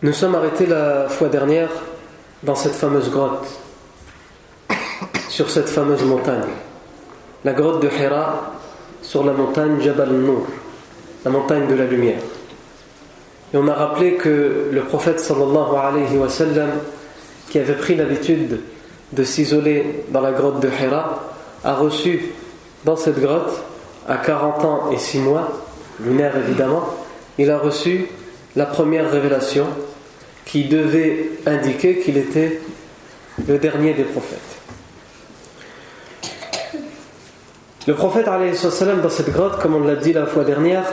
Nous sommes arrêtés la fois dernière dans cette fameuse grotte, sur cette fameuse montagne, la grotte de Hira, sur la montagne Jabal Nour, la montagne de la lumière. Et on a rappelé que le prophète sallallahu alayhi wa sallam, qui avait pris l'habitude de s'isoler dans la grotte de Hira, a reçu dans cette grotte, à 40 ans et 6 mois, lunaire évidemment, il a reçu la première révélation qui devait indiquer qu'il était le dernier des prophètes. Le prophète, dans cette grotte, comme on l'a dit la fois dernière,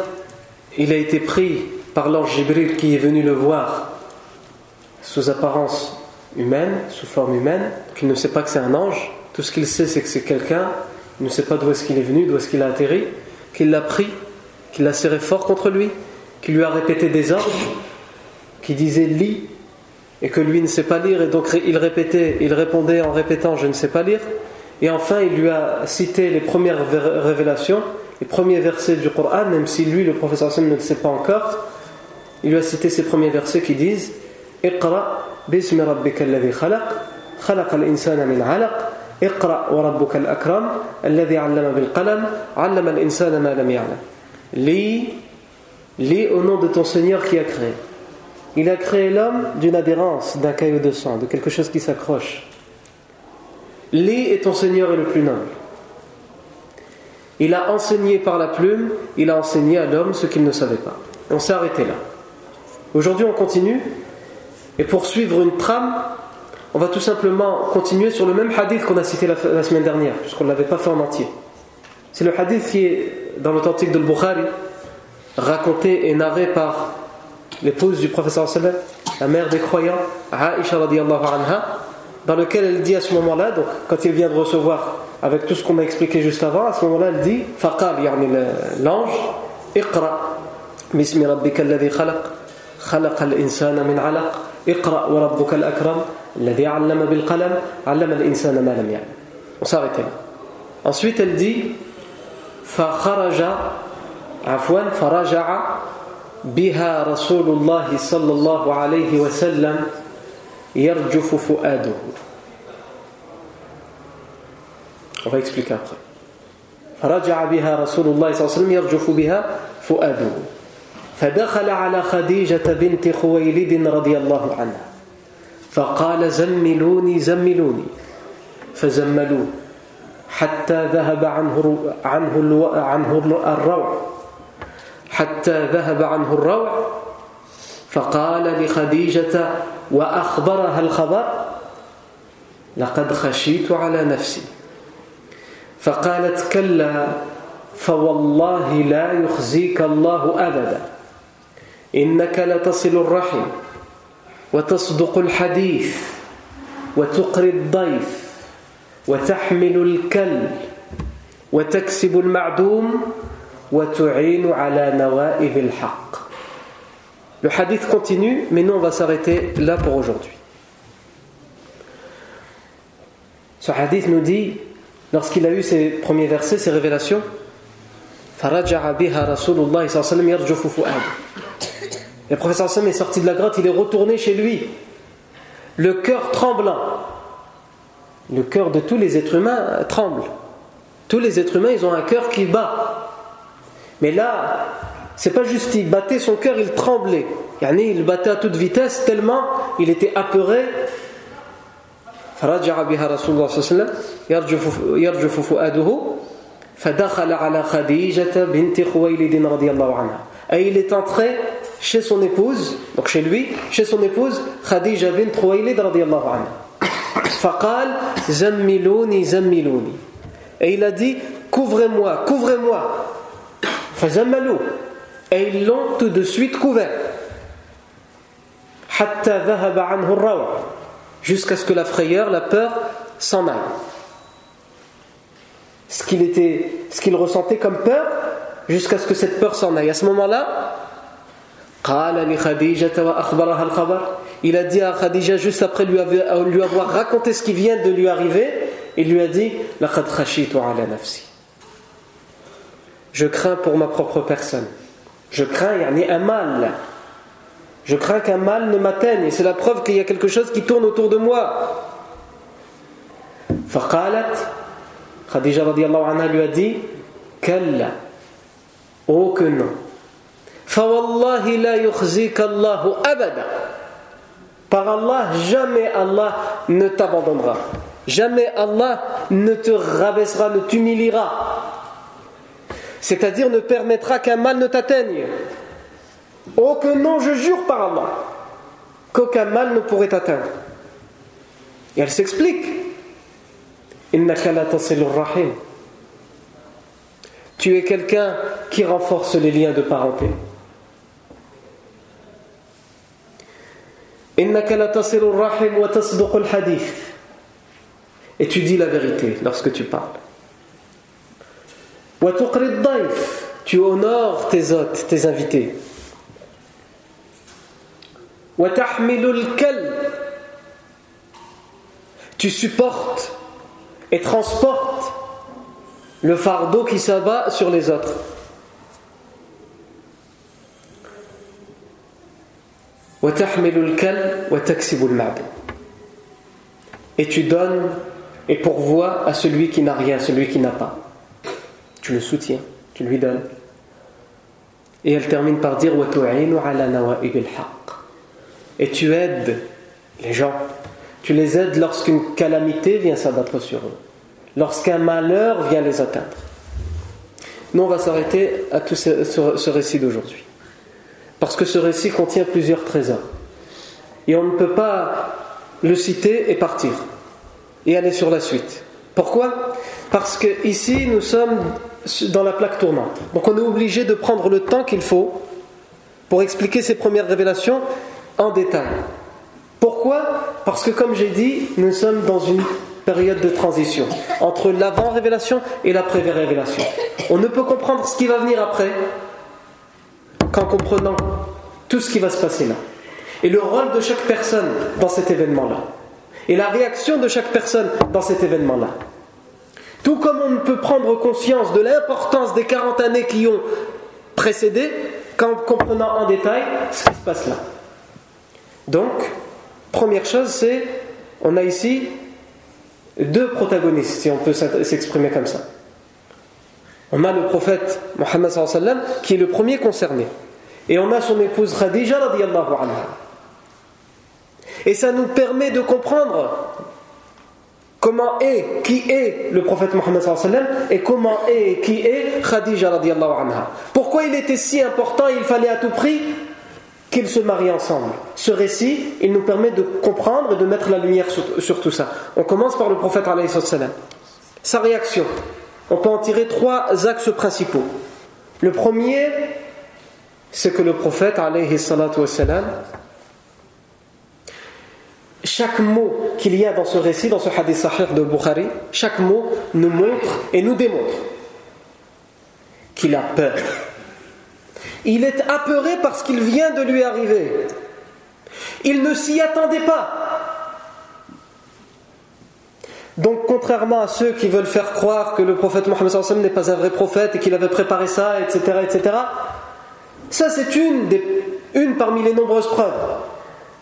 il a été pris par l'ange Jibril qui est venu le voir sous apparence humaine, sous forme humaine, qu'il ne sait pas que c'est un ange, tout ce qu'il sait c'est que c'est quelqu'un, il ne sait pas d'où est-ce qu'il est venu, d'où est-ce qu'il a atterri, qu'il l'a pris, qu'il l'a serré fort contre lui, qui lui a répété des ordres, qui disait lis, et que lui ne sait pas lire, et donc il répétait, il répondait en répétant je ne sais pas lire. Et enfin, il lui a cité les premières révélations, les premiers versets du Coran, même si lui, le professeur Hassan, ne le sait pas encore. Il lui a cité ces premiers versets qui disent Iqra bismi rabbika alladhi khalaq, khalaq al-insana min alaq, Iqra wa rabbuka al-akram, alladhi allama bil qalam, allama al-insana lis au nom de ton Seigneur qui a créé il a créé l'homme d'une adhérence, d'un caillou de sang, de quelque chose qui s'accroche. Lis et ton Seigneur est le plus noble. Il a enseigné par la plume, il a enseigné à l'homme ce qu'il ne savait pas. On s'est arrêté là. Aujourd'hui, on continue. Et pour suivre une trame, on va tout simplement continuer sur le même hadith qu'on a cité la, semaine dernière, puisqu'on ne l'avait pas fait en entier. C'est le hadith qui est dans l'authentique de Bukhari, raconté et narré par l'épouse du professeur sallam, la mère des croyants, Aisha radiallahu anha, dans lequel elle dit à ce moment-là, donc quand il vient de recevoir avec tout ce qu'on a expliqué juste avant, à ce moment-là, elle dit Faqal, yani l'ange, Iqra, bismi rabbika alladhi khalaq, khalaq al-insana min alaq, Iqra wa rabbuka al-akram, alladhi allama bil qalam, allama al-insana ma lam. On s'arrêtait là. Ensuite, elle dit Fakharaja عفوا فرجع بها رسول الله صلى الله عليه وسلم يرجف فؤاده. فرجع بها رسول الله صلى الله عليه وسلم يرجف بها فؤاده. فدخل على خديجة بنت خويلد رضي الله عنها. فقال زملوني زملوني. فزملوه حتى ذهب عنه عنه الروع. حتى ذهب عنه الروع فقال لخديجة وأخبرها الخبر؟ لقد خشيت على نفسي. فقالت كلا فوالله لا يخزيك الله أبدا إنك لتصل الرحم وتصدق الحديث وتقري الضيف وتحمل الكل وتكسب المعدوم Le hadith continue, mais nous on va s'arrêter là pour aujourd'hui. Ce hadith nous dit, lorsqu'il a eu ses premiers versets, ses révélations, le professeur Sam est sorti de la grotte, il est retourné chez lui, le cœur tremblant. Le cœur de tous les êtres humains tremble. Tous les êtres humains, ils ont un cœur qui bat. Mais là, c'est pas juste il battait son cœur, il tremblait. Il battait à toute vitesse tellement il était apeuré. فرجع بها رسول الله صلى الله عليه وسلم يرجف, يرجف فؤاده فدخل على خديجة بنت خويلد رضي الله عنها et il est entré chez son épouse donc chez lui chez son épouse Khadija bint Khuwaylid رضي الله عنها فقال زملوني زملوني et il a dit couvrez-moi couvrez-moi et ils l'ont tout de suite couvert. Hatta Jusqu'à ce que la frayeur, la peur s'en aille. Ce qu'il était, ce qu'il ressentait comme peur, jusqu'à ce que cette peur s'en aille. À ce moment-là, il a dit à Khadija juste après lui avoir raconté ce qui vient de lui arriver, il lui a dit, je crains pour ma propre personne je crains un mal je crains qu'un mal ne m'atteigne et c'est la preuve qu'il y a quelque chose qui tourne autour de moi Khadija anha lui a dit Kalla, oh que non. Fawallahi la Allahu abada. Par Allah, jamais Allah ne t'abandonnera. Jamais Allah ne te rabaissera, ne t'humiliera. C'est-à-dire ne permettra qu'un mal ne t'atteigne. Oh que non, je jure par Allah, qu'aucun mal ne pourrait t'atteindre. Et elle s'explique. Tu es quelqu'un qui renforce les liens de parenté. Et tu dis la vérité lorsque tu parles. Tu honores tes hôtes, tes invités. Tu supportes et transporte le fardeau qui s'abat sur les autres. Et tu donnes et pourvois à celui qui n'a rien, celui qui n'a pas. Tu le soutiens, tu lui donnes. Et elle termine par dire Et tu aides les gens tu les aides lorsqu'une calamité vient s'abattre sur eux, lorsqu'un malheur vient les atteindre. Nous, on va s'arrêter à tout ce, récit d'aujourd'hui. Parce que ce récit contient plusieurs trésors. Et on ne peut pas le citer et partir. Et aller sur la suite. Pourquoi? Parce que ici, nous sommes dans la plaque tournante. Donc on est obligé de prendre le temps qu'il faut pour expliquer ces premières révélations en détail. Pourquoi? Parce que comme j'ai dit, nous sommes dans une période de transition entre l'avant-révélation et l'après-révélation. On ne peut comprendre ce qui va venir après qu'en comprenant tout ce qui va se passer là. Et le rôle de chaque personne dans cet événement-là. Et la réaction de chaque personne dans cet événement-là. Tout comme on ne peut prendre conscience de l'importance des 40 années qui ont précédé qu'en comprenant en détail ce qui se passe là. Donc, Première chose, c'est, on a ici deux protagonistes, si on peut s'exprimer comme ça. On a le prophète Mohammed qui est le premier concerné. Et on a son épouse Khadija anha. Et ça nous permet de comprendre comment est, qui est le prophète Mohammed et comment est qui est Khadija anha. Pourquoi il était si important, il fallait à tout prix qu'ils se marient ensemble. Ce récit, il nous permet de comprendre et de mettre la lumière sur, tout ça. On commence par le prophète salam. Sa réaction. On peut en tirer trois axes principaux. Le premier, c'est que le prophète salam, chaque mot qu'il y a dans ce récit, dans ce hadith sahih de Bukhari, chaque mot nous montre et nous démontre qu'il a peur il est apeuré parce qu'il vient de lui arriver. Il ne s'y attendait pas. Donc, contrairement à ceux qui veulent faire croire que le prophète Mohammed n'est pas un vrai prophète et qu'il avait préparé ça, etc., etc., ça c'est une, une parmi les nombreuses preuves.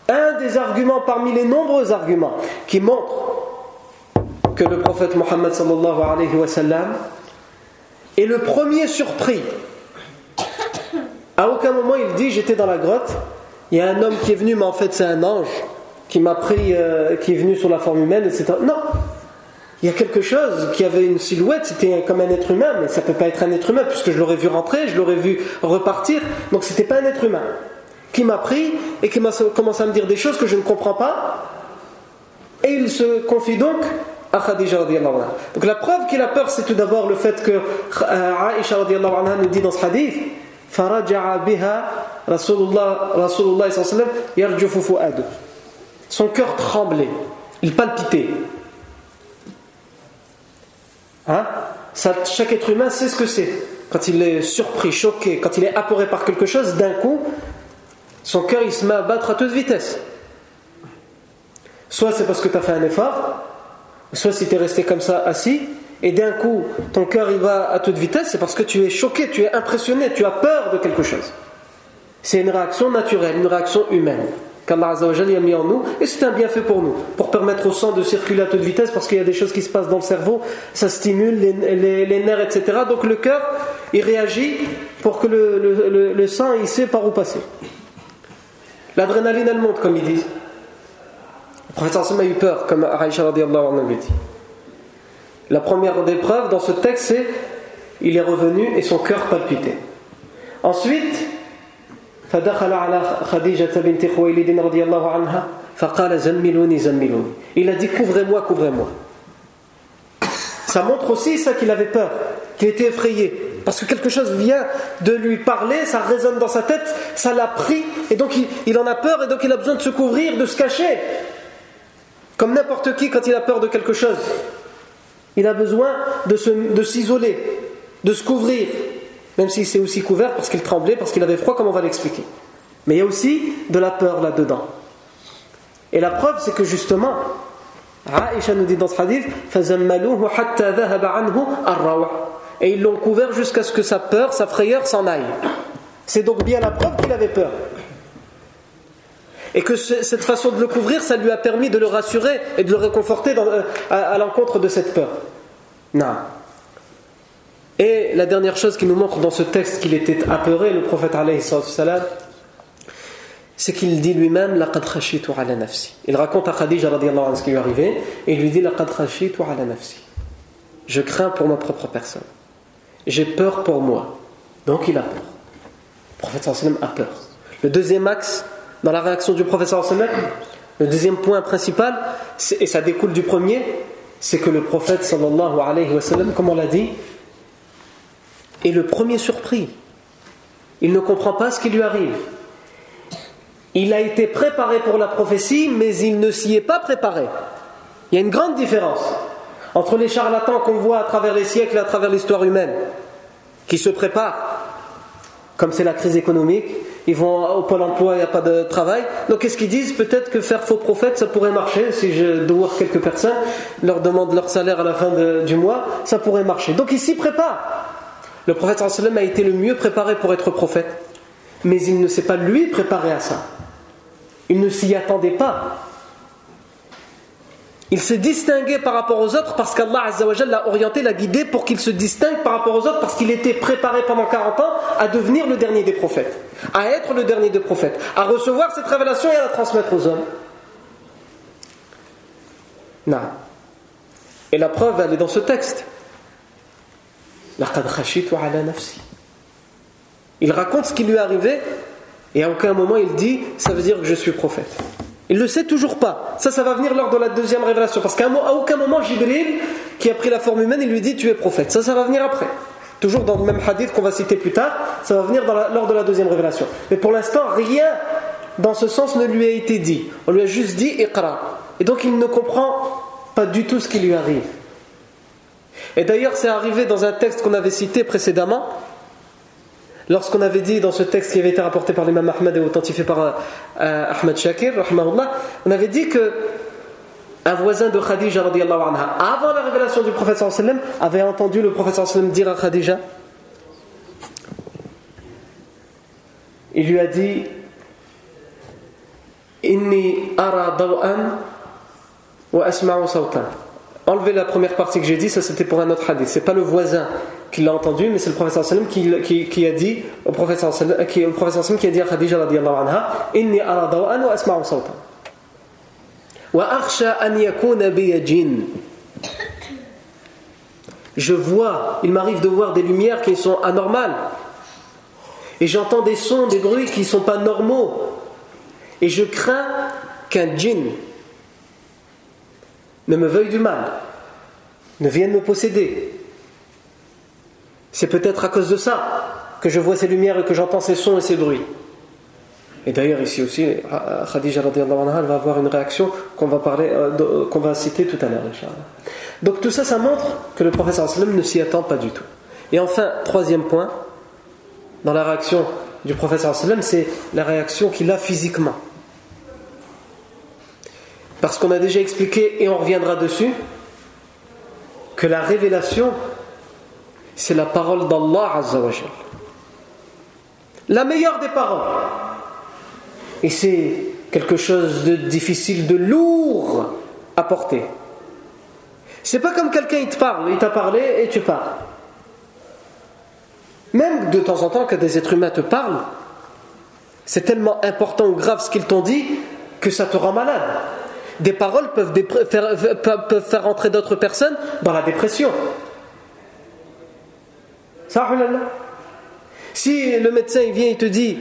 Un des arguments parmi les nombreux arguments qui montrent que le prophète Mohammed est le premier surpris. À aucun moment il dit j'étais dans la grotte, il y a un homme qui est venu, mais en fait c'est un ange qui m'a pris, euh, qui est venu sur la forme humaine, etc. Non, il y a quelque chose qui avait une silhouette, c'était comme un être humain, mais ça ne peut pas être un être humain, puisque je l'aurais vu rentrer, je l'aurais vu repartir, donc c'était pas un être humain. Qui m'a pris et qui m'a commencé à me dire des choses que je ne comprends pas, et il se confie donc à Khadija Donc la preuve qu'il a peur, c'est tout d'abord le fait que euh, Aisha nous dit dans ce hadith, Son cœur tremblait, il palpitait. Hein? Chaque être humain sait ce que c'est. Quand il est surpris, choqué, quand il est apeuré par quelque chose, d'un coup, son cœur il se met à battre à toute vitesse. Soit c'est parce que tu as fait un effort, soit si tu es resté comme ça assis, et d'un coup ton cœur il va à toute vitesse, c'est parce que tu es choqué, tu es impressionné, tu as peur de quelque chose. C'est une réaction naturelle, une réaction humaine qu'Allah a mis en nous, et c'est un bienfait pour nous, pour permettre au sang de circuler à toute vitesse, parce qu'il y a des choses qui se passent dans le cerveau, ça stimule les, nerfs, etc. Donc le cœur, il réagit pour que le, sang, il sait par où passer. L'adrénaline, elle monte, comme ils disent. Le professeur a eu peur, comme Aisha radiallahu anhu dit. La première des preuves dans ce texte, c'est il est revenu et son cœur palpitait. Ensuite, il a dit couvrez-moi, couvrez-moi. Ça montre aussi ça qu'il avait peur, qu'il était effrayé. Parce que quelque chose vient de lui parler, ça résonne dans sa tête, ça l'a pris, et donc il, en a peur, et donc il a besoin de se couvrir, de se cacher. Comme n'importe qui quand il a peur de quelque chose. Il a besoin de s'isoler, de, de se couvrir même s'il s'est aussi couvert parce qu'il tremblait, parce qu'il avait froid, comme on va l'expliquer. Mais il y a aussi de la peur là-dedans. Et la preuve, c'est que justement, Aïcha nous dit dans ce hadith Et ils l'ont couvert jusqu'à ce que sa peur, sa frayeur s'en aille. C'est donc bien la preuve qu'il avait peur. Et que cette façon de le couvrir, ça lui a permis de le rassurer et de le réconforter euh, à, l'encontre de cette peur. Non. Et la dernière chose qui nous montre dans ce texte qu'il était apeuré, le prophète c'est qu'il dit lui-même laqad khashitu ala nafsi. Il raconte à Khadija radiyallahu anha ce qui lui est et il lui dit laqad khashitu ala nafsi. Je crains pour ma propre personne. J'ai peur pour moi. Donc il a peur. Le prophète sallam a peur. Le deuxième axe dans la réaction du prophète sallam, le deuxième point principal, et ça découle du premier, c'est que le prophète sallallahu alayhi wa sallam, comme on l'a dit, est le premier surpris. Il ne comprend pas ce qui lui arrive. Il a été préparé pour la prophétie, mais il ne s'y est pas préparé. Il y a une grande différence entre les charlatans qu'on voit à travers les siècles et à travers l'histoire humaine, qui se préparent, comme c'est la crise économique, ils vont au pôle emploi, il n'y a pas de travail. Donc qu'est-ce qu'ils disent? Peut-être que faire faux prophète, ça pourrait marcher. Si je dois quelques personnes, leur demande leur salaire à la fin du mois, ça pourrait marcher. Donc ils s'y préparent. Le prophète a été le mieux préparé pour être prophète, mais il ne s'est pas lui préparé à ça. Il ne s'y attendait pas. Il s'est distingué par rapport aux autres parce qu'Allah l'a orienté, l'a guidé pour qu'il se distingue par rapport aux autres parce qu'il était préparé pendant 40 ans à devenir le dernier des prophètes, à être le dernier des prophètes, à recevoir cette révélation et à la transmettre aux hommes. Non. Et la preuve, elle est dans ce texte. Il raconte ce qui lui est arrivé et à aucun moment il dit ça veut dire que je suis prophète. Il ne le sait toujours pas. Ça, ça va venir lors de la deuxième révélation. Parce qu'à aucun moment, Jibril, qui a pris la forme humaine, il lui dit tu es prophète. Ça, ça va venir après. Toujours dans le même hadith qu'on va citer plus tard, ça va venir lors de la deuxième révélation. Mais pour l'instant, rien dans ce sens ne lui a été dit. On lui a juste dit Iqra. Et donc il ne comprend pas du tout ce qui lui arrive. Et d'ailleurs, c'est arrivé dans un texte qu'on avait cité précédemment, lorsqu'on avait dit dans ce texte qui avait été rapporté par l'imam Ahmed et authentifié par euh, Ahmed Shakir, on avait dit que un voisin de Khadija anha, avant la révélation du prophète avait entendu le prophète dire à Khadija il lui a dit Inni ara daw'an wa asma'u. Enlevez la première partie que j'ai dit, ça c'était pour un autre hadith. C'est pas le voisin qui l'a entendu, mais c'est le sallam qui, qui, a dit au prophète sallam qui, le sallam qui a dit à Khadija radiyallahu anha Inni ara daw'an wa asma'u sawtan. Wa akhsha an yakuna bi jinn. Je vois, il m'arrive de voir des lumières qui sont anormales. Et j'entends des sons, des bruits qui ne sont pas normaux. Et je crains qu'un djinn ne me veuille du mal, ne vienne me posséder. C'est peut-être à cause de ça que je vois ces lumières et que j'entends ces sons et ces bruits. Et d'ailleurs, ici aussi, Khadija anha, va avoir une réaction qu'on va, euh, va citer tout à l'heure, Donc tout ça, ça montre que le professeur ne s'y attend pas du tout. Et enfin, troisième point, dans la réaction du professeur c'est la réaction qu'il a physiquement. Parce qu'on a déjà expliqué, et on reviendra dessus, que la révélation, c'est la parole d'Allah Azzawajal. La meilleure des paroles. Et c'est quelque chose de difficile, de lourd à porter. C'est pas comme quelqu'un il te parle, il t'a parlé et tu parles. Même de temps en temps, que des êtres humains te parlent, c'est tellement important ou grave ce qu'ils t'ont dit que ça te rend malade. Des paroles peuvent, faire, peuvent faire entrer d'autres personnes dans la dépression. Ça, si le médecin vient et te dit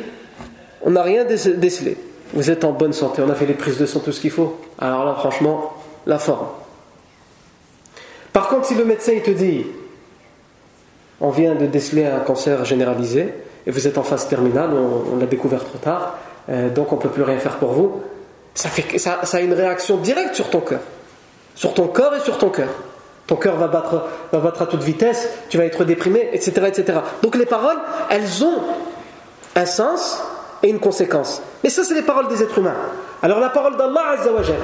on n'a rien décelé, vous êtes en bonne santé, on a fait les prises de sang, tout ce qu'il faut, alors là, franchement, la forme. Par contre, si le médecin te dit on vient de déceler un cancer généralisé et vous êtes en phase terminale, on, l'a découvert trop tard, euh, donc on ne peut plus rien faire pour vous. Ça, fait, ça, ça a une réaction directe sur ton cœur. Sur ton corps et sur ton cœur. Ton cœur va battre, va battre à toute vitesse, tu vas être déprimé, etc., etc. Donc les paroles, elles ont un sens et une conséquence. Mais ça, c'est les paroles des êtres humains. Alors la parole d'Allah Azzawajal,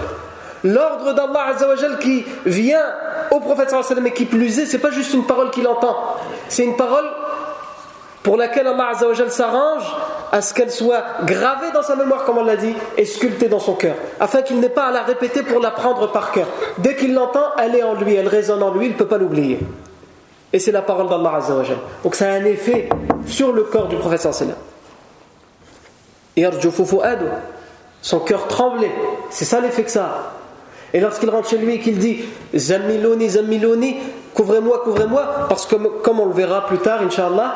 l'ordre d'Allah Azzawajal qui vient au prophète sallallahu et qui plus est, c'est pas juste une parole qu'il entend, c'est une parole pour laquelle Allah Azzawajal s'arrange à ce qu'elle soit gravée dans sa mémoire, comme on l'a dit, et sculptée dans son cœur, afin qu'il n'ait pas à la répéter pour la prendre par cœur. Dès qu'il l'entend, elle est en lui, elle résonne en lui, il ne peut pas l'oublier. Et c'est la parole d'Allah Azzawajal. Donc ça a un effet sur le corps du prophète sallallahu Et son cœur tremblait. C'est ça l'effet que ça a. Et lorsqu'il rentre chez lui et qu'il dit Zammiloni, Zammiloni, couvrez-moi, couvrez-moi, parce que comme on le verra plus tard, Inch'Allah,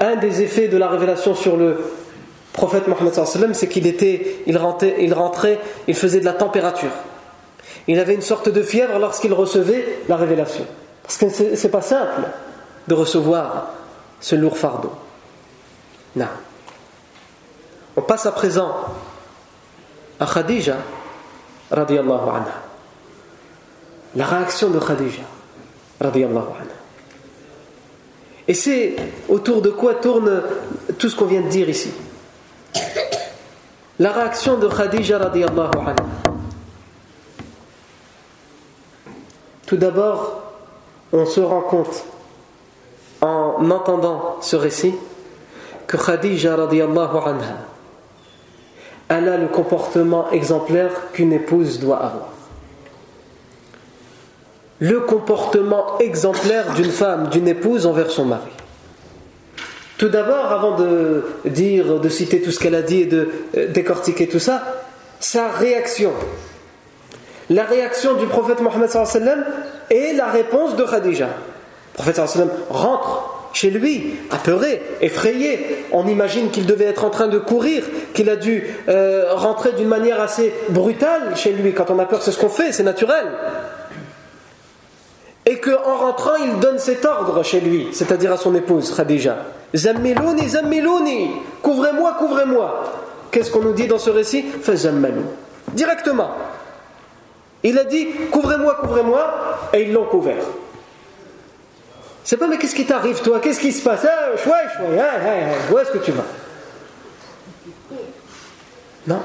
un des effets de la révélation sur le prophète Mohammed c'est qu'il était, il rentrait, il rentrait, il faisait de la température. Il avait une sorte de fièvre lorsqu'il recevait la révélation. Parce que c'est pas simple de recevoir ce lourd fardeau. Non. On passe à présent à Khadija radiallahu anha. La réaction de Khadija radiallahu anha. Et c'est autour de quoi tourne tout ce qu'on vient de dire ici. La réaction de Khadija radiallahu anha. Tout d'abord, on se rend compte en entendant ce récit que Khadija radiallahu anha elle a le comportement exemplaire qu'une épouse doit avoir. Le comportement exemplaire d'une femme, d'une épouse envers son mari. Tout d'abord, avant de dire, de citer tout ce qu'elle a dit et de euh, décortiquer tout ça, sa réaction. La réaction du prophète Mohammed et la réponse de Khadija. Le prophète rentre chez lui, apeuré, effrayé. On imagine qu'il devait être en train de courir, qu'il a dû euh, rentrer d'une manière assez brutale chez lui. Quand on a peur, c'est ce qu'on fait, c'est naturel. Et qu'en rentrant, il donne cet ordre chez lui, c'est-à-dire à son épouse, Khadija. Zammilouni, zammilouni, couvrez-moi, couvrez-moi. Qu'est-ce qu'on nous dit dans ce récit Fazammalou. Directement. Il a dit couvrez-moi, couvrez-moi, et ils l'ont couvert. C'est pas, mais qu'est-ce qui t'arrive, toi Qu'est-ce qui se passe ah, chouette, chouette, où est-ce que tu vas Non.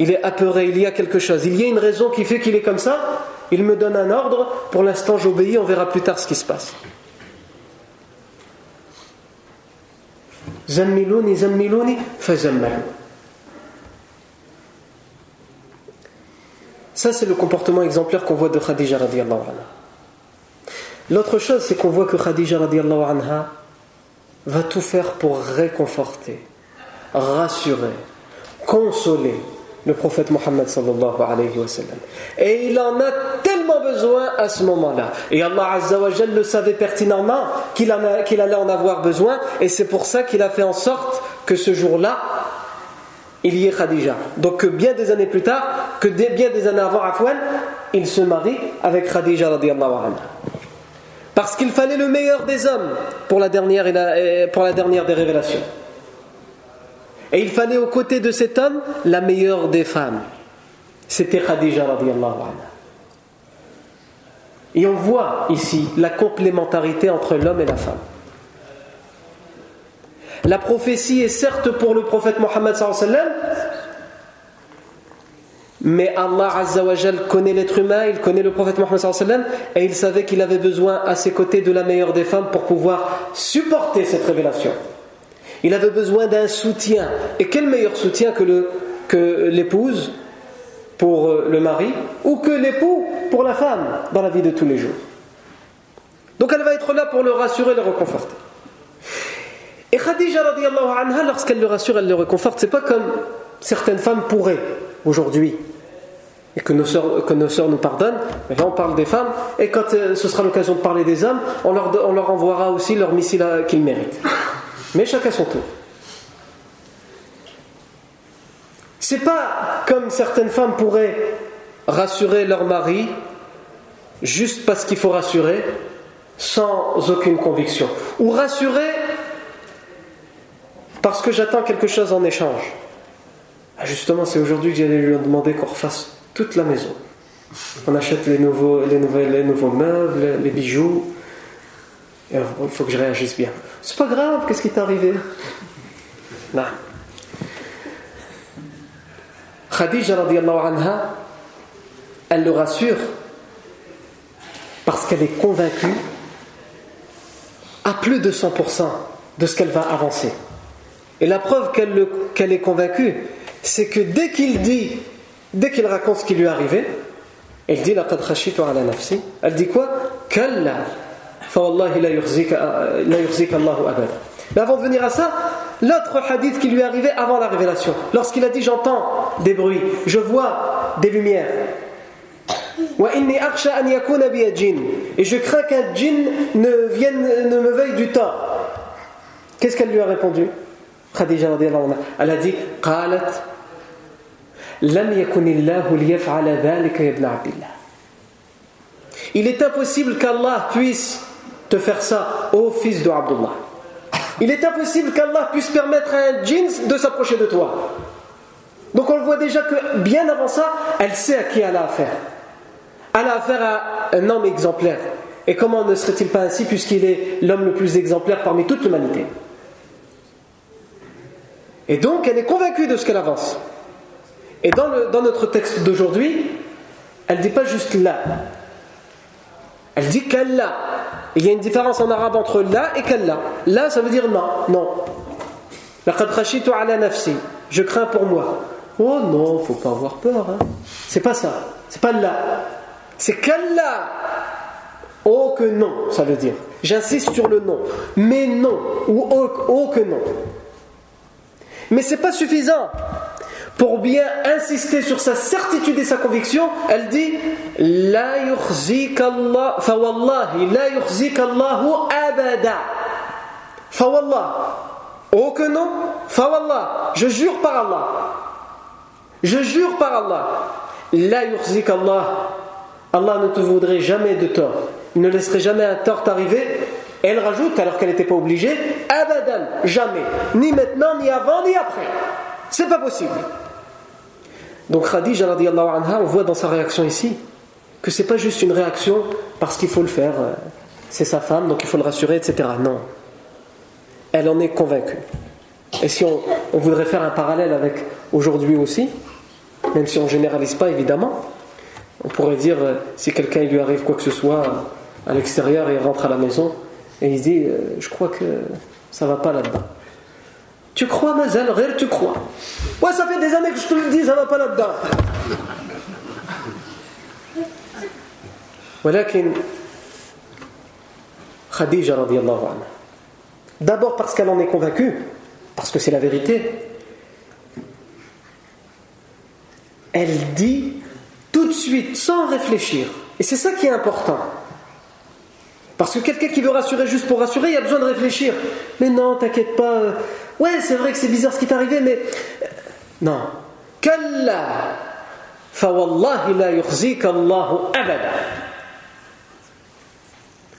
Il est apeuré, il y a quelque chose, il y a une raison qui fait qu'il est comme ça, il me donne un ordre, pour l'instant j'obéis, on verra plus tard ce qui se passe. Zammilouni, zammilouni, Ça, c'est le comportement exemplaire qu'on voit de Khadija radiallahu anha. L'autre chose, c'est qu'on voit que Khadija radiallahu anha va tout faire pour réconforter, rassurer, consoler le prophète Mohammed sallallahu alayhi wa sallam. Et il en a tellement besoin à ce moment-là. Et Allah azza wa le savait pertinemment qu'il allait en avoir besoin. Et c'est pour ça qu'il a fait en sorte que ce jour-là, il y est Khadija. Donc que bien des années plus tard, que bien des années avant Afwan, il se marie avec Khadija radiallahu anha. Parce qu'il fallait le meilleur des hommes pour la dernière, pour la dernière des révélations. Et il fallait aux côtés de cet homme la meilleure des femmes. C'était Khadija radiallahu. Et on voit ici la complémentarité entre l'homme et la femme. La prophétie est certes pour le prophète Mohammed mais Allah Azzawajal connaît l'être humain, il connaît le prophète Mohammed et il savait qu'il avait besoin à ses côtés de la meilleure des femmes pour pouvoir supporter cette révélation. Il avait besoin d'un soutien. Et quel meilleur soutien que, que l'épouse pour euh, le mari ou que l'époux pour la femme dans la vie de tous les jours. Donc elle va être là pour le rassurer, le réconforter. Et Khadija anha, lorsqu'elle le rassure, elle le réconforte. C'est pas comme certaines femmes pourraient aujourd'hui. Et que nos, soeurs, que nos nous pardonnent. Mais là, on parle des femmes. Et quand euh, ce sera l'occasion de parler des hommes, on leur, on leur envoiera aussi leur missile qu'ils méritent. Mais chacun son tour. C'est pas comme certaines femmes pourraient rassurer leur mari juste parce qu'il faut rassurer, sans aucune conviction. Ou rassurer parce que j'attends quelque chose en échange. Ah, justement, c'est aujourd'hui que j'allais lui demander qu'on refasse toute la maison. On achète les nouveaux, les les nouveaux meubles, les bijoux. Il faut que je réagisse bien. C'est pas grave, qu'est-ce qui t'est arrivé? Non. Khadija anha, elle le rassure parce qu'elle est convaincue à plus de 100% de ce qu'elle va avancer. Et la preuve qu'elle est convaincue, c'est que dès qu'il dit, dès qu'il raconte ce qui lui est arrivé, elle dit Elle dit quoi? Mais avant de venir à ça, l'autre hadith qui lui est arrivé avant la révélation, lorsqu'il a dit J'entends des bruits, je vois des lumières. Et je crains qu'un djinn ne vienne ne me veuille du tort. Qu'est-ce qu'elle lui a répondu Khadija anha, elle a dit قالت لم يكن الله ليفعل ذلك يا ابن عبد الله Il est impossible qu'Allah puisse te faire ça, ô fils de Abdullah. Il est impossible qu'Allah puisse permettre à un djinn de s'approcher de toi. Donc on le voit déjà que bien avant ça, elle sait à qui elle a affaire. Elle a affaire à un homme exemplaire. Et comment ne serait-il pas ainsi puisqu'il est l'homme le plus exemplaire parmi toute l'humanité? Et donc, elle est convaincue de ce qu'elle avance. Et dans, dans notre texte d'aujourd'hui, elle ne dit pas juste là. Elle dit qu'Allah. Il y a une différence en arabe entre là et qu'Allah. Là, ça veut dire non. Non. Je crains pour moi. Oh non, faut pas avoir peur. Hein. C'est pas ça. C'est pas là. C'est qu'Allah. Oh que non, ça veut dire. J'insiste sur le non. Mais non. Ou oh, oh que non. Mais ce n'est pas suffisant. Pour bien insister sur sa certitude et sa conviction, elle dit La Allah, fawallahi, la Allahu abada. Fawallah. Oh que non, fawallah. Je jure par Allah. Je jure par Allah. La Allah. Allah ne te voudrait jamais de tort. Il ne laisserait jamais un tort arriver elle rajoute, alors qu'elle n'était pas obligée, abadan, jamais, ni maintenant, ni avant, ni après. C'est pas possible. Donc Khadija anha, on voit dans sa réaction ici que c'est pas juste une réaction parce qu'il faut le faire, euh, c'est sa femme, donc il faut le rassurer, etc. Non. Elle en est convaincue. Et si on, voudrait faire un parallèle avec aujourd'hui aussi, même si on ne généralise pas évidemment. On pourrait dire, euh, si quelqu'un lui arrive quoi que ce soit à l'extérieur il rentre à la maison, et il dit, euh, je crois que ça va pas là-dedans. Tu crois, Mazel, réel, tu crois. Ouais, ça fait des années que je te le dis, ça va pas là-dedans. ولكن Khadija radiallahu anha D'abord parce qu'elle en est convaincue, parce que c'est la vérité. Elle dit tout de suite, sans réfléchir. Et c'est ça qui est important. Parce que quelqu'un qui veut rassurer juste pour rassurer, il a besoin de réfléchir. Mais non, t'inquiète pas. Ouais, c'est vrai que c'est bizarre ce qui t'est arrivé, mais. Non. Allahu abada.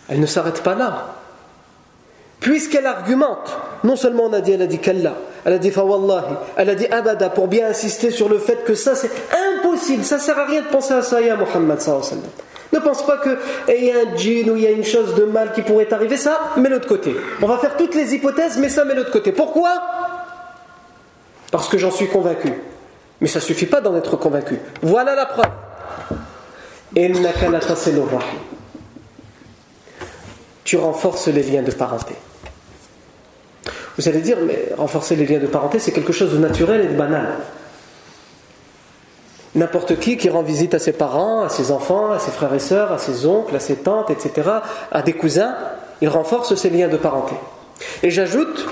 Elle ne s'arrête pas là puisqu'elle argumente, non seulement on a dit, elle a dit Kalla, elle a dit Fawallahi, elle a dit Abada, pour bien insister sur le fait que ça c'est impossible, ça sert à rien de penser à ça, ya Muhammad Ne pense pas qu'il eh, y a un djinn ou il y a une chose de mal qui pourrait arriver, ça, mets l'autre côté. On va faire toutes les hypothèses, mais ça, mets l'autre côté. Pourquoi? Parce que j'en suis convaincu. Mais ça suffit pas d'en être convaincu. Voilà la preuve tu renforces les liens de parenté. Vous allez dire, mais renforcer les liens de parenté, c'est quelque chose de naturel et de banal. N'importe qui qui rend visite à ses parents, à ses enfants, à ses frères et sœurs, à ses oncles, à ses tantes, etc., à des cousins, il renforce ses liens de parenté. Et j'ajoute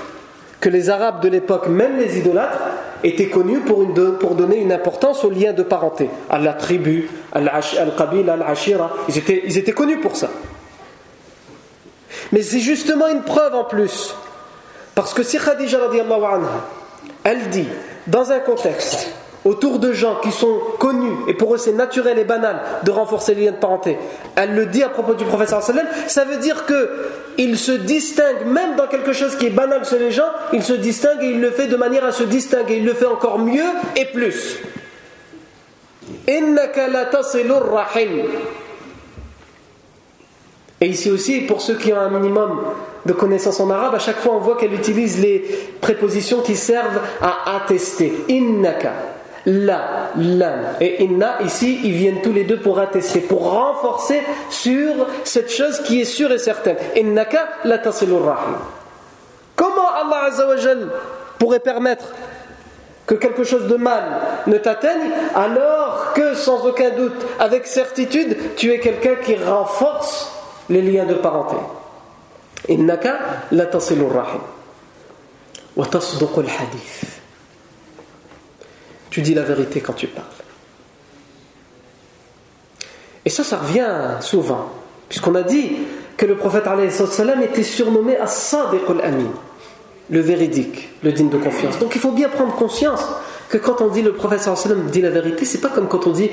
que les Arabes de l'époque, même les idolâtres, étaient connus pour, donner une importance aux liens de parenté, à la tribu, à al-qabil, al-ashira. Ils étaient, ils étaient connus pour ça. Mais c'est justement une preuve en plus parce que si Khadija anha, elle dit, dans un contexte, autour de gens qui sont connus, et pour eux c'est naturel et banal de renforcer les liens de parenté, elle le dit à propos du professeur sallam, ça veut dire qu'il se distingue, même dans quelque chose qui est banal chez les gens, il se distingue et il le fait de manière à se distinguer, il le fait encore mieux et plus. Et ici aussi, pour ceux qui ont un minimum de connaissances en arabe, à chaque fois on voit qu'elle utilise les prépositions qui servent à attester. Innaka, la, lam et inna, ici, ils viennent tous les deux pour attester, pour renforcer sur cette chose qui est sûre et certaine. Innaka la rahim. Comment Allah Azzawajal pourrait permettre que quelque chose de mal ne t'atteigne, alors que sans aucun doute, avec certitude, tu es quelqu'un qui renforce les liens de parenté. Innaka la rahim. Wa hadith. Tu dis la vérité quand tu parles. Et ça, ça revient souvent, puisqu'on a dit que le prophète salam était surnommé As-Sadiq al-Amin, le véridique, le digne de confiance. Donc il faut bien prendre conscience que quand on dit le prophète sallam dit la vérité, c'est pas comme quand on dit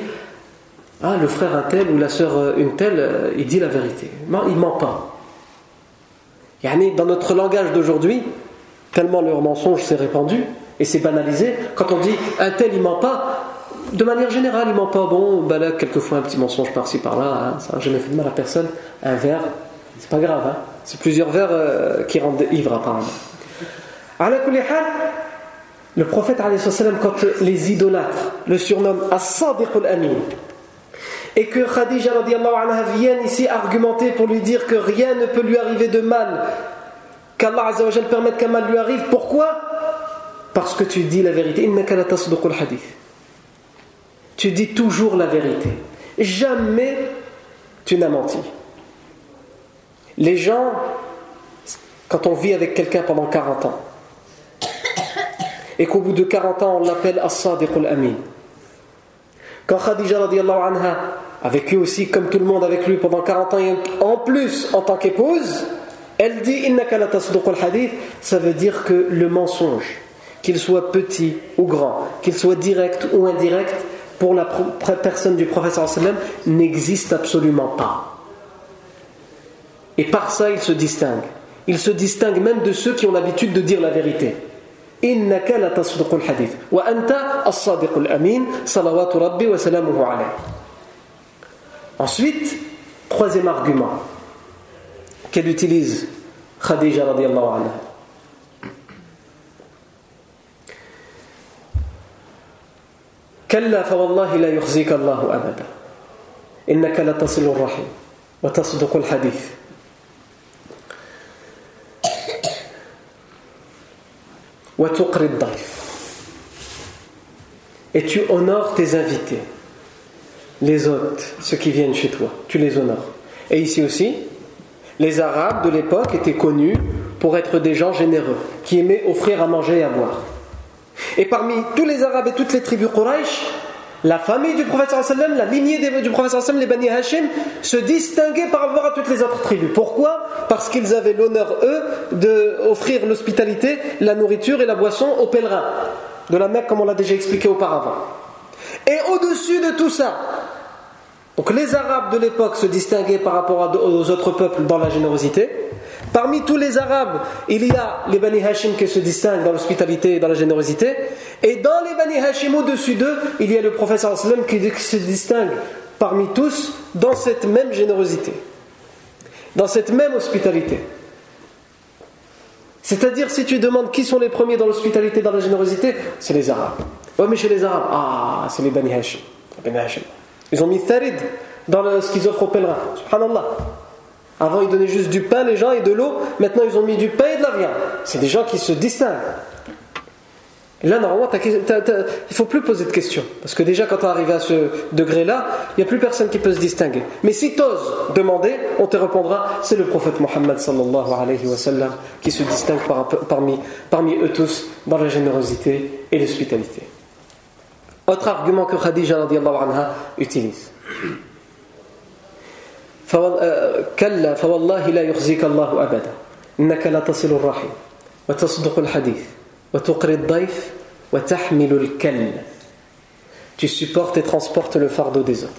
ah, le frère un tel ou la sœur euh, une telle, euh, il dit la vérité. Non, il ment pas. Dans notre langage d'aujourd'hui, tellement leur mensonge s'est répandu et s'est banalisé, quand on dit un tel il ment pas, de manière générale il ment pas, bon, bah là, quelquefois un petit mensonge par-ci par-là, hein, ça n'a jamais fait de mal à personne, un verre, c'est pas grave, hein. c'est plusieurs verres euh, qui rendent ivre apparemment. Le prophète, quand les idolâtres le surnomment As-Sadiq al-Amin, et que Khadija anha vienne ici argumenter pour lui dire que rien ne peut lui arriver de mal, qu'Allah permette qu'un mal lui arrive. Pourquoi? Parce que tu dis la vérité. Tu dis toujours la vérité. Jamais tu n'as menti. Les gens, quand on vit avec quelqu'un pendant 40 ans, et qu'au bout de 40 ans on l'appelle As-Sadiq al-Amin, quand Khadija anha a vécu aussi comme tout le monde avec lui pendant 40 ans et en plus en tant qu'épouse, elle dit hadith, ça veut dire que le mensonge, qu'il soit petit ou grand, qu'il soit direct ou indirect, pour la personne du professeur n'existe absolument pas. Et par ça, il se distingue. Il se distingue même de ceux qui ont l'habitude de dire la vérité. إنك لتصدق الحديث وأنت الصادق الأمين صلوات ربي وسلامه عليه. Ensuite, troisième argument qu'elle utilise Khadija radiallahu anha. كلا فوالله لا يخزيك الله أبدا إنك لتصل الرحم وتصدق الحديث et tu honores tes invités. Les hôtes ceux qui viennent chez toi. Tu les honores. Et ici aussi les arabes de l'époque étaient connus pour être des gens généreux qui aimaient offrir à manger et à boire. Et parmi tous les arabes et toutes les tribus Quraysh la famille du prophète la lignée du prophète les Bani Hashim, se distinguaient par rapport à toutes les autres tribus. Pourquoi? Parce qu'ils avaient l'honneur, eux, d'offrir l'hospitalité, la nourriture et la boisson aux pèlerins de la Mecque, comme on l'a déjà expliqué auparavant. Et au-dessus de tout ça, donc les Arabes de l'époque se distinguaient par rapport aux autres peuples dans la générosité. Parmi tous les Arabes, il y a les Bani Hashim qui se distinguent dans l'hospitalité et dans la générosité. Et dans les Bani Hashim, au-dessus d'eux, il y a le professeur sallam qui se distingue parmi tous dans cette même générosité, dans cette même hospitalité. C'est-à-dire, si tu demandes qui sont les premiers dans l'hospitalité, dans la générosité, c'est les Arabes. Oui, mais chez les Arabes, ah, c'est les Bani Hashim. Ils ont mis Tharid dans ce qu'ils offrent aux pèlerins. Subhanallah. Avant, ils donnaient juste du pain, les gens, et de l'eau. Maintenant, ils ont mis du pain et de la viande. C'est des gens qui se distinguent. Et là, normalement, il ne faut plus poser de questions. Parce que déjà, quand on arrive à ce degré-là, il n'y a plus personne qui peut se distinguer. Mais si tu oses demander, on te répondra c'est le prophète Mohammed sallallahu alayhi wa sallam qui se distingue parmi, parmi eux tous dans la générosité et l'hospitalité. Autre argument que Khadija anha utilise. كلا فوالله لا يخزيك الله أبدا إنك لا تصل الرحم وتصدق الحديث tu supportes et transportes le fardeau des autres.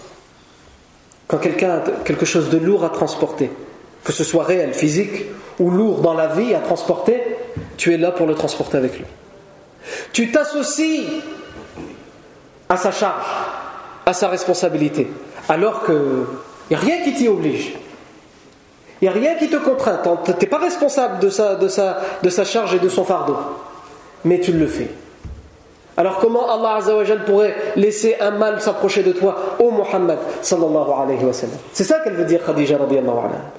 Quand quelqu'un a quelque chose de lourd à transporter, que ce soit réel, physique ou lourd dans la vie à transporter, tu es là pour le transporter avec lui. Tu t'associes à sa charge, à sa responsabilité, alors qu'il n'y a rien qui t'y oblige. Il n'y a rien qui te contraint. Tu n'es pas responsable de sa, de, sa, de sa charge et de son fardeau mais tu le fais. Alors comment Allah Azzawajal pourrait laisser un mal s'approcher de toi, ô Muhammad sallallahu alayhi wa C'est ça qu'elle veut dire Khadija radiallahu anha.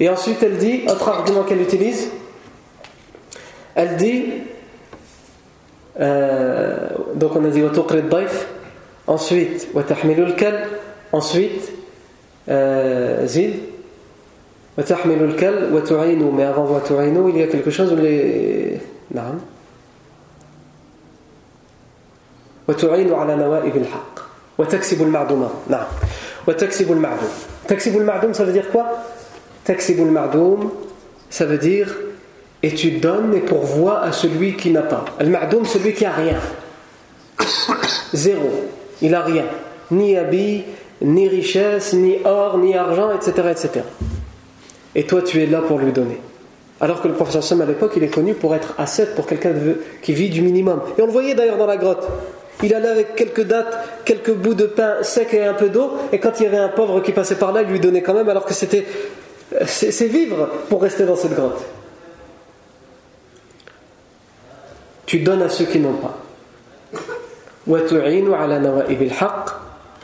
Et ensuite elle dit, autre argument qu'elle utilise, elle dit, euh, donc on a dit ensuite ensuite euh, zid mais avant il y a quelque chose où les نعم وتعين على نوائب الحق وتكسب المعدوم نعم وتكسب المعدوم تكسب المعدوم ça veut dire quoi تكسب المعدوم ça veut dire et tu donnes et pourvois à celui qui n'a pas al-ma'doum celui qui a rien zéro il a rien ni habit ni richesse, ni or, ni argent, etc., etc. Et toi, tu es là pour lui donner. Alors que le professeur Sam à l'époque, il est connu pour être ascète, pour quelqu'un qui vit du minimum. Et on le voyait d'ailleurs dans la grotte. Il allait avec quelques dates, quelques bouts de pain sec et un peu d'eau, et quand il y avait un pauvre qui passait par là, il lui donnait quand même, alors que c'était. C'est vivre pour rester dans cette grotte. Tu donnes à ceux qui n'ont pas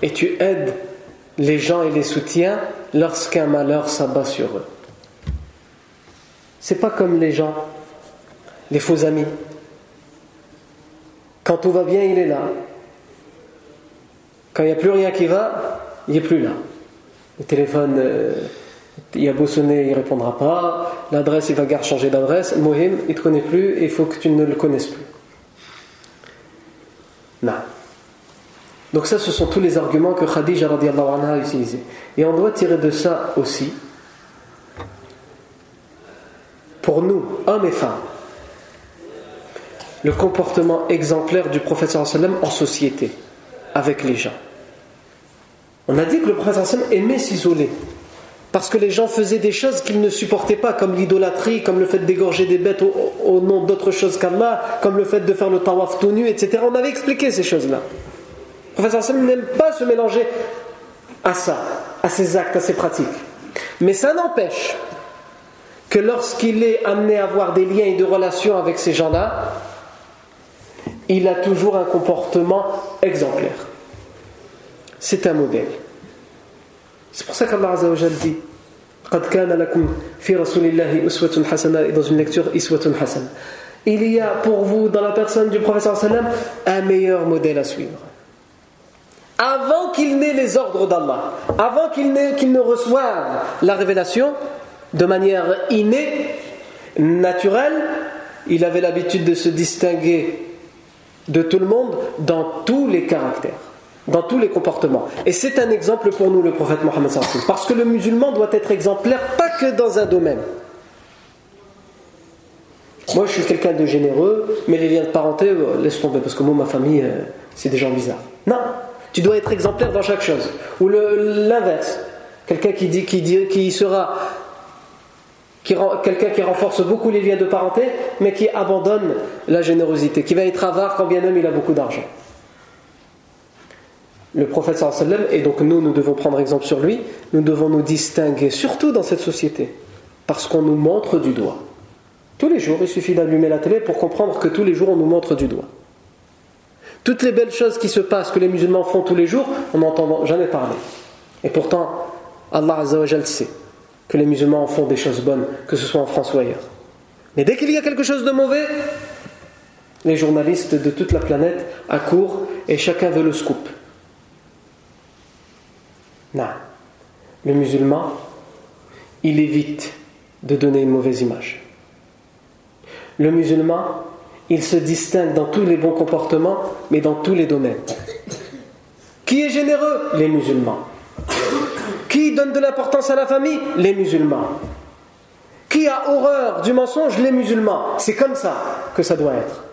et tu aides les gens et les soutiens lorsqu'un malheur s'abat sur eux. C'est pas comme les gens, les faux amis. Quand tout va bien, il est là. Quand il n'y a plus rien qui va, il n'est plus là. Le téléphone, euh, il a beau sonner, il ne répondra pas. L'adresse, il va changer d'adresse. Mohim, il ne te connaît plus et il faut que tu ne le connaisses plus. Non. Donc ça, ce sont tous les arguments que Khadija anha a utilisés. Et on doit tirer de ça aussi, pour nous, hommes et femmes, le comportement exemplaire du prophète en société, avec les gens. On a dit que le prophète aimait s'isoler. Parce que les gens faisaient des choses qu'ils ne supportaient pas, comme l'idolâtrie, comme le fait d'égorger des bêtes au, nom d'autres choses qu'Allah, comme le fait de faire le tawaf tout nu, etc. On avait expliqué ces choses-là. Le professeur n'aime pas se mélanger à ça, à ses actes, à ses pratiques. Mais ça n'empêche que lorsqu'il est amené à avoir des liens et de relations avec ces gens-là, il a toujours un comportement exemplaire. C'est un modèle. C'est pour ça qu'Allah Azzawajal dit dans une lecture Il y a pour vous, dans la personne du professeur un meilleur modèle à suivre. Avant qu'il n'ait les ordres d'Allah, avant qu'il ne reçoive la révélation, de manière innée naturelle il avait l'habitude de se distinguer de tout le monde dans tous les caractères dans tous les comportements. Et c'est un exemple pour nous, le prophète Mohammed parce que le musulman doit être exemplaire pas que dans un domaine. Moi, je suis quelqu'un de généreux, mais les liens de parenté, euh, laisse tomber, parce que moi, ma famille, euh, c'est des gens bizarres. Non, tu dois être exemplaire dans chaque chose. Ou l'inverse, quelqu'un qui dit, qui qui sera, quelqu'un qui renforce beaucoup les liens de parenté, mais qui abandonne la générosité, qui va être avare quand bien même il a beaucoup d'argent le prophète sallam, et donc nous, nous devons prendre exemple sur lui, nous devons nous distinguer, surtout dans cette société, parce qu'on nous montre du doigt. Tous les jours, il suffit d'allumer la télé pour comprendre que tous les jours, on nous montre du doigt. Toutes les belles choses qui se passent, que les musulmans font tous les jours, on n'entend jamais parler. Et pourtant, Allah Azzawajal sait que les musulmans en font des choses bonnes, que ce soit en France ou ailleurs. Mais dès qu'il y a quelque chose de mauvais, les journalistes de toute la planète accourent et chacun veut le scoop. Non. Le musulman, il évite de donner une mauvaise image. Le musulman, il se distingue dans tous les bons comportements, mais dans tous les domaines. Qui est généreux? Les musulmans. Qui donne de l'importance à la famille? Les musulmans. Qui a horreur du mensonge? Les musulmans. C'est comme ça que ça doit être.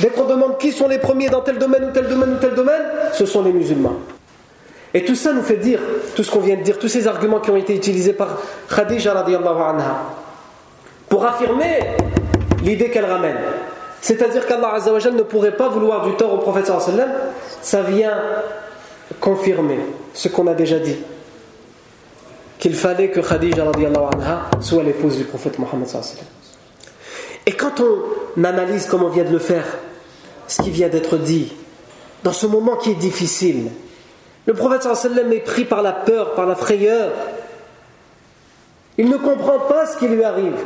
Dès qu'on demande qui sont les premiers dans tel domaine ou tel domaine ou tel domaine, ce sont les musulmans. Et tout ça nous fait dire, tout ce qu'on vient de dire, tous ces arguments qui ont été utilisés par Khadija anha, pour affirmer l'idée qu'elle ramène. C'est-à-dire qu'Allah ne pourrait pas vouloir du tort au prophète ça vient confirmer ce qu'on a déjà dit. Qu'il fallait que Khadija anha soit l'épouse du prophète Mohammed. Et quand on analyse comme on vient de le faire, ce qui vient d'être dit, dans ce moment qui est difficile, le prophète sallam est pris par la peur, par la frayeur. Il ne comprend pas ce qui lui arrive.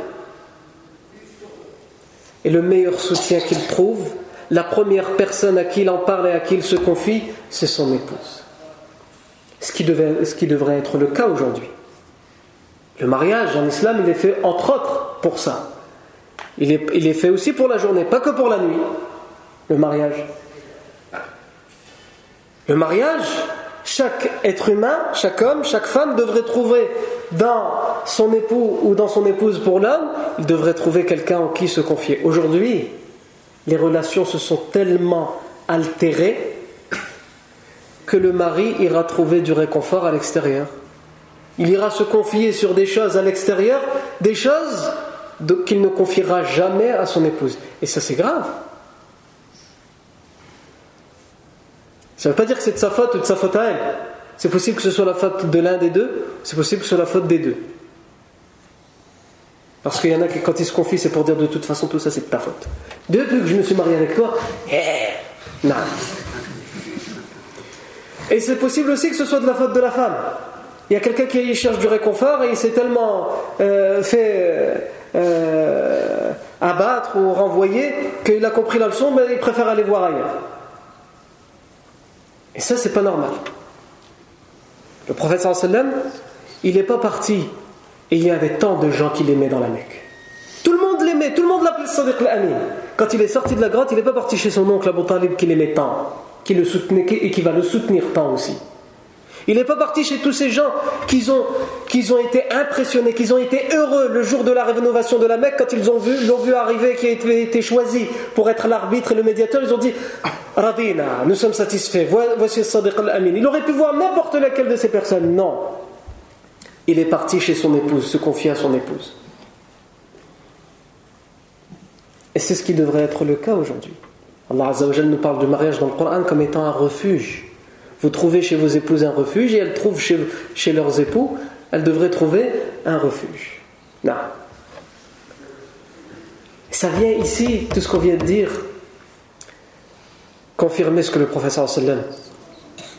Et le meilleur soutien qu'il trouve, la première personne à qui il en parle et à qui il se confie, c'est son épouse. Ce qui, devrait être le cas aujourd'hui. Le mariage en islam, il est fait entre autres pour ça. Il est, il est fait aussi pour la journée, pas que pour la nuit. Le mariage. Le mariage, chaque être humain, chaque homme, chaque femme devrait trouver dans son époux ou dans son épouse pour l'homme, il devrait trouver quelqu'un en qui se confier. Aujourd'hui, les relations se sont tellement altérées que le mari ira trouver du réconfort à l'extérieur. Il ira se confier sur des choses à l'extérieur, des choses qu'il ne confiera jamais à son épouse. Et ça c'est grave. Ça ne veut pas dire que c'est de sa faute ou de sa faute à elle. C'est possible que ce soit la faute de l'un des deux, c'est possible que ce soit la faute des deux. Parce qu'il y en a qui, quand ils se confient, c'est pour dire de toute façon tout ça c'est de ta faute. Depuis que je me suis marié avec toi, eh, non. Et c'est possible aussi que ce soit de la faute de la femme. Il y a quelqu'un qui cherche du réconfort et il s'est tellement euh, fait euh, abattre ou renvoyer qu'il a compris la leçon, mais il préfère aller voir ailleurs. Et ça, c'est pas normal. Le prophète sallam, il n'est pas parti et il y avait tant de gens qui l'aimaient dans la Mecque. Tout le monde l'aimait, tout le monde l'appelait Sadiq al-Amin. Quand il est sorti de la grotte, il n'est pas parti chez son oncle Abu Talib qui l'aimait tant, qui le soutenait et qui va le soutenir tant aussi. Il n'est pas parti chez tous ces gens qui ont, ont été impressionnés, qui ont été heureux le jour de la rénovation de la Mecque quand ils ont vu, l'ont vu arriver, qui a été, choisi pour être l'arbitre et le médiateur. Ils ont dit Radina, nous sommes satisfaits, voici Sadiq al-Amin. Il aurait pu voir n'importe laquelle de ces personnes. Non. Il est parti chez son épouse, se confier à son épouse. Et c'est ce qui devrait être le cas aujourd'hui. Allah nous parle du mariage dans le Coran comme étant un refuge vous trouvez chez vos épouses un refuge et elles trouvent chez, chez leurs époux, elles devraient trouver un refuge. Non. Ça vient ici, tout ce qu'on vient de dire, confirmer ce que le professeur sallam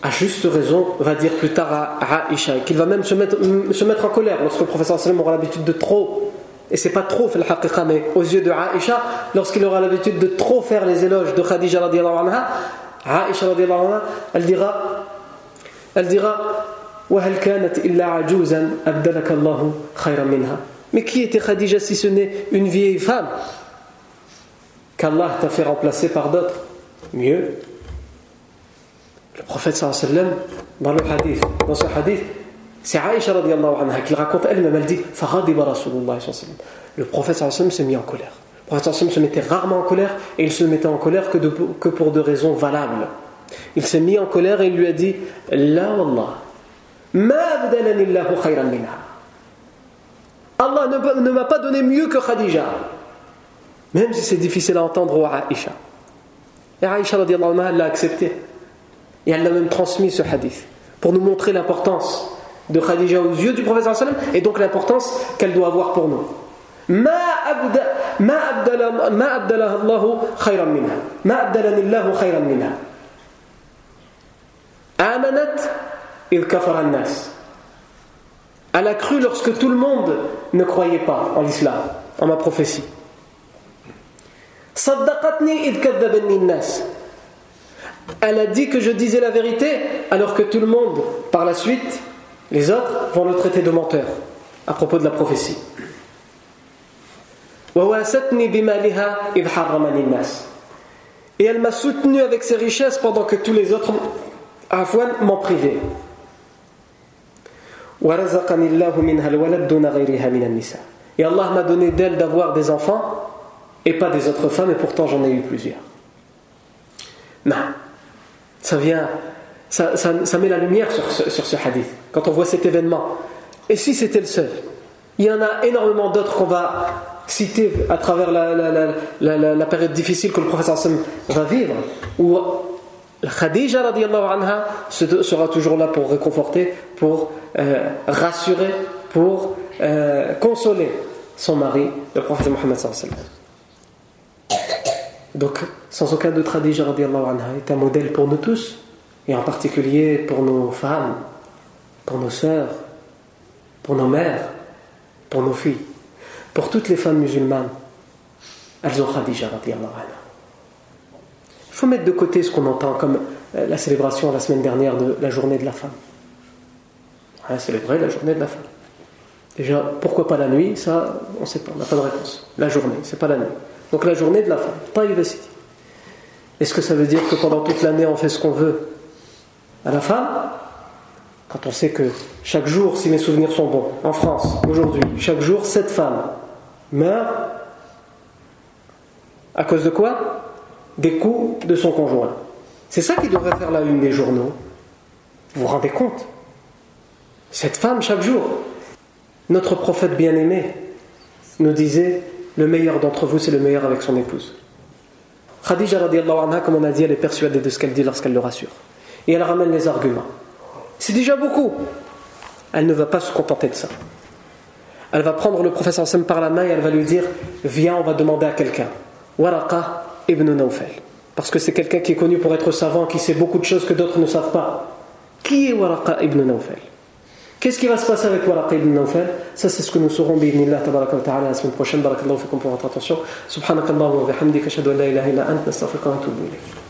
à juste raison va dire plus tard à Aïcha qu'il va même se mettre, se mettre en colère lorsque le professeur sallam aura l'habitude de trop et c'est pas trop mais aux yeux de Aïcha lorsqu'il aura l'habitude de trop faire les éloges de Khadija radiallahu anha Aïcha radiallahu anha elle dira elle dira mais qui était Khadija si ce n'est une vieille femme qu'Allah t'a fait remplacer par d'autres? Mieux. Le prophète sallam, dans le hadith, dans ce hadith, c'est Aïcha radiallahu anha qui raconte elle-même, elle dit Le prophète s'est mis en colère. Le prophète se mettait rarement en colère et il se mettait en colère que, de, que pour deux raisons valables. Il s'est mis en colère et il lui a dit La wallah, ma khayran minha. Allah ne, m'a pas donné mieux que Khadija. Même si c'est difficile à entendre au Aïcha. Et Aïcha anha, l'a accepté. Et elle l'a même transmis ce hadith. Pour nous montrer l'importance de Khadija aux yeux du prophète sallam et donc l'importance qu'elle doit avoir pour nous. Elle a cru lorsque tout le monde ne croyait pas en l'islam, en ma prophétie. Elle a dit que je disais la vérité alors que tout le monde, par la suite, les autres vont le traiter de menteur à propos de la prophétie. Et elle m'a soutenu avec ses richesses pendant que tous les autres m'en privaient. Et Allah m'a donné d'elle d'avoir des enfants et pas des autres femmes, et pourtant j'en ai eu plusieurs. Non, ça vient, ça, met la lumière sur ce, hadith, quand on voit cet événement. Et si c'était le seul Il y en a énormément d'autres qu'on va citer à travers la, période difficile que le professeur va vivre, où Khadija anha sera toujours là pour réconforter, pour euh, rassurer, pour euh, consoler son mari, le prophète Mohammed Donc, sans aucun doute, Khadija anha est un modèle pour nous tous, et en particulier pour nos femmes, pour nos sœurs, pour nos mères, pour nos filles, pour toutes les femmes musulmanes. Elles ont Khadija anha. Il faut mettre de côté ce qu'on entend comme euh, la célébration la semaine dernière de la journée de la femme. Célébré la journée de la femme. Déjà, pourquoi pas la nuit? Ça, on ne sait pas, on n'a pas de réponse. La journée, c'est pas la nuit. Donc la journée de la femme, pas University. Est-ce que ça veut dire que pendant toute l'année on fait ce qu'on veut? À la femme Quand on sait que chaque jour, si mes souvenirs sont bons, en France, aujourd'hui, chaque jour, cette femme meurt à cause de quoi? Des coups de son conjoint. C'est ça qui devrait faire la une des journaux. Vous vous rendez compte? Cette femme, chaque jour, notre prophète bien-aimé nous disait le meilleur d'entre vous, c'est le meilleur avec son épouse. Khadija, comme on a dit, elle est persuadée de ce qu'elle dit lorsqu'elle le rassure. Et elle ramène les arguments. C'est déjà beaucoup. Elle ne va pas se contenter de ça. Elle va prendre le professeur Sam par la main et elle va lui dire Viens, on va demander à quelqu'un. Waraqa ibn Nawfal. Parce que c'est quelqu'un qui est connu pour être savant, qui sait beaucoup de choses que d'autres ne savent pas. Qui est Waraqa ibn Nawfal? Qu'est-ce qui va se passer avec Waraqa ibn Nawfal? Ça, c'est ce que nous saurons tabaraka wa ta'ala la semaine prochaine. Barakallahu fikum pour votre attention. Subhanakallahu wa bihamdika ashhadu an la ant wa.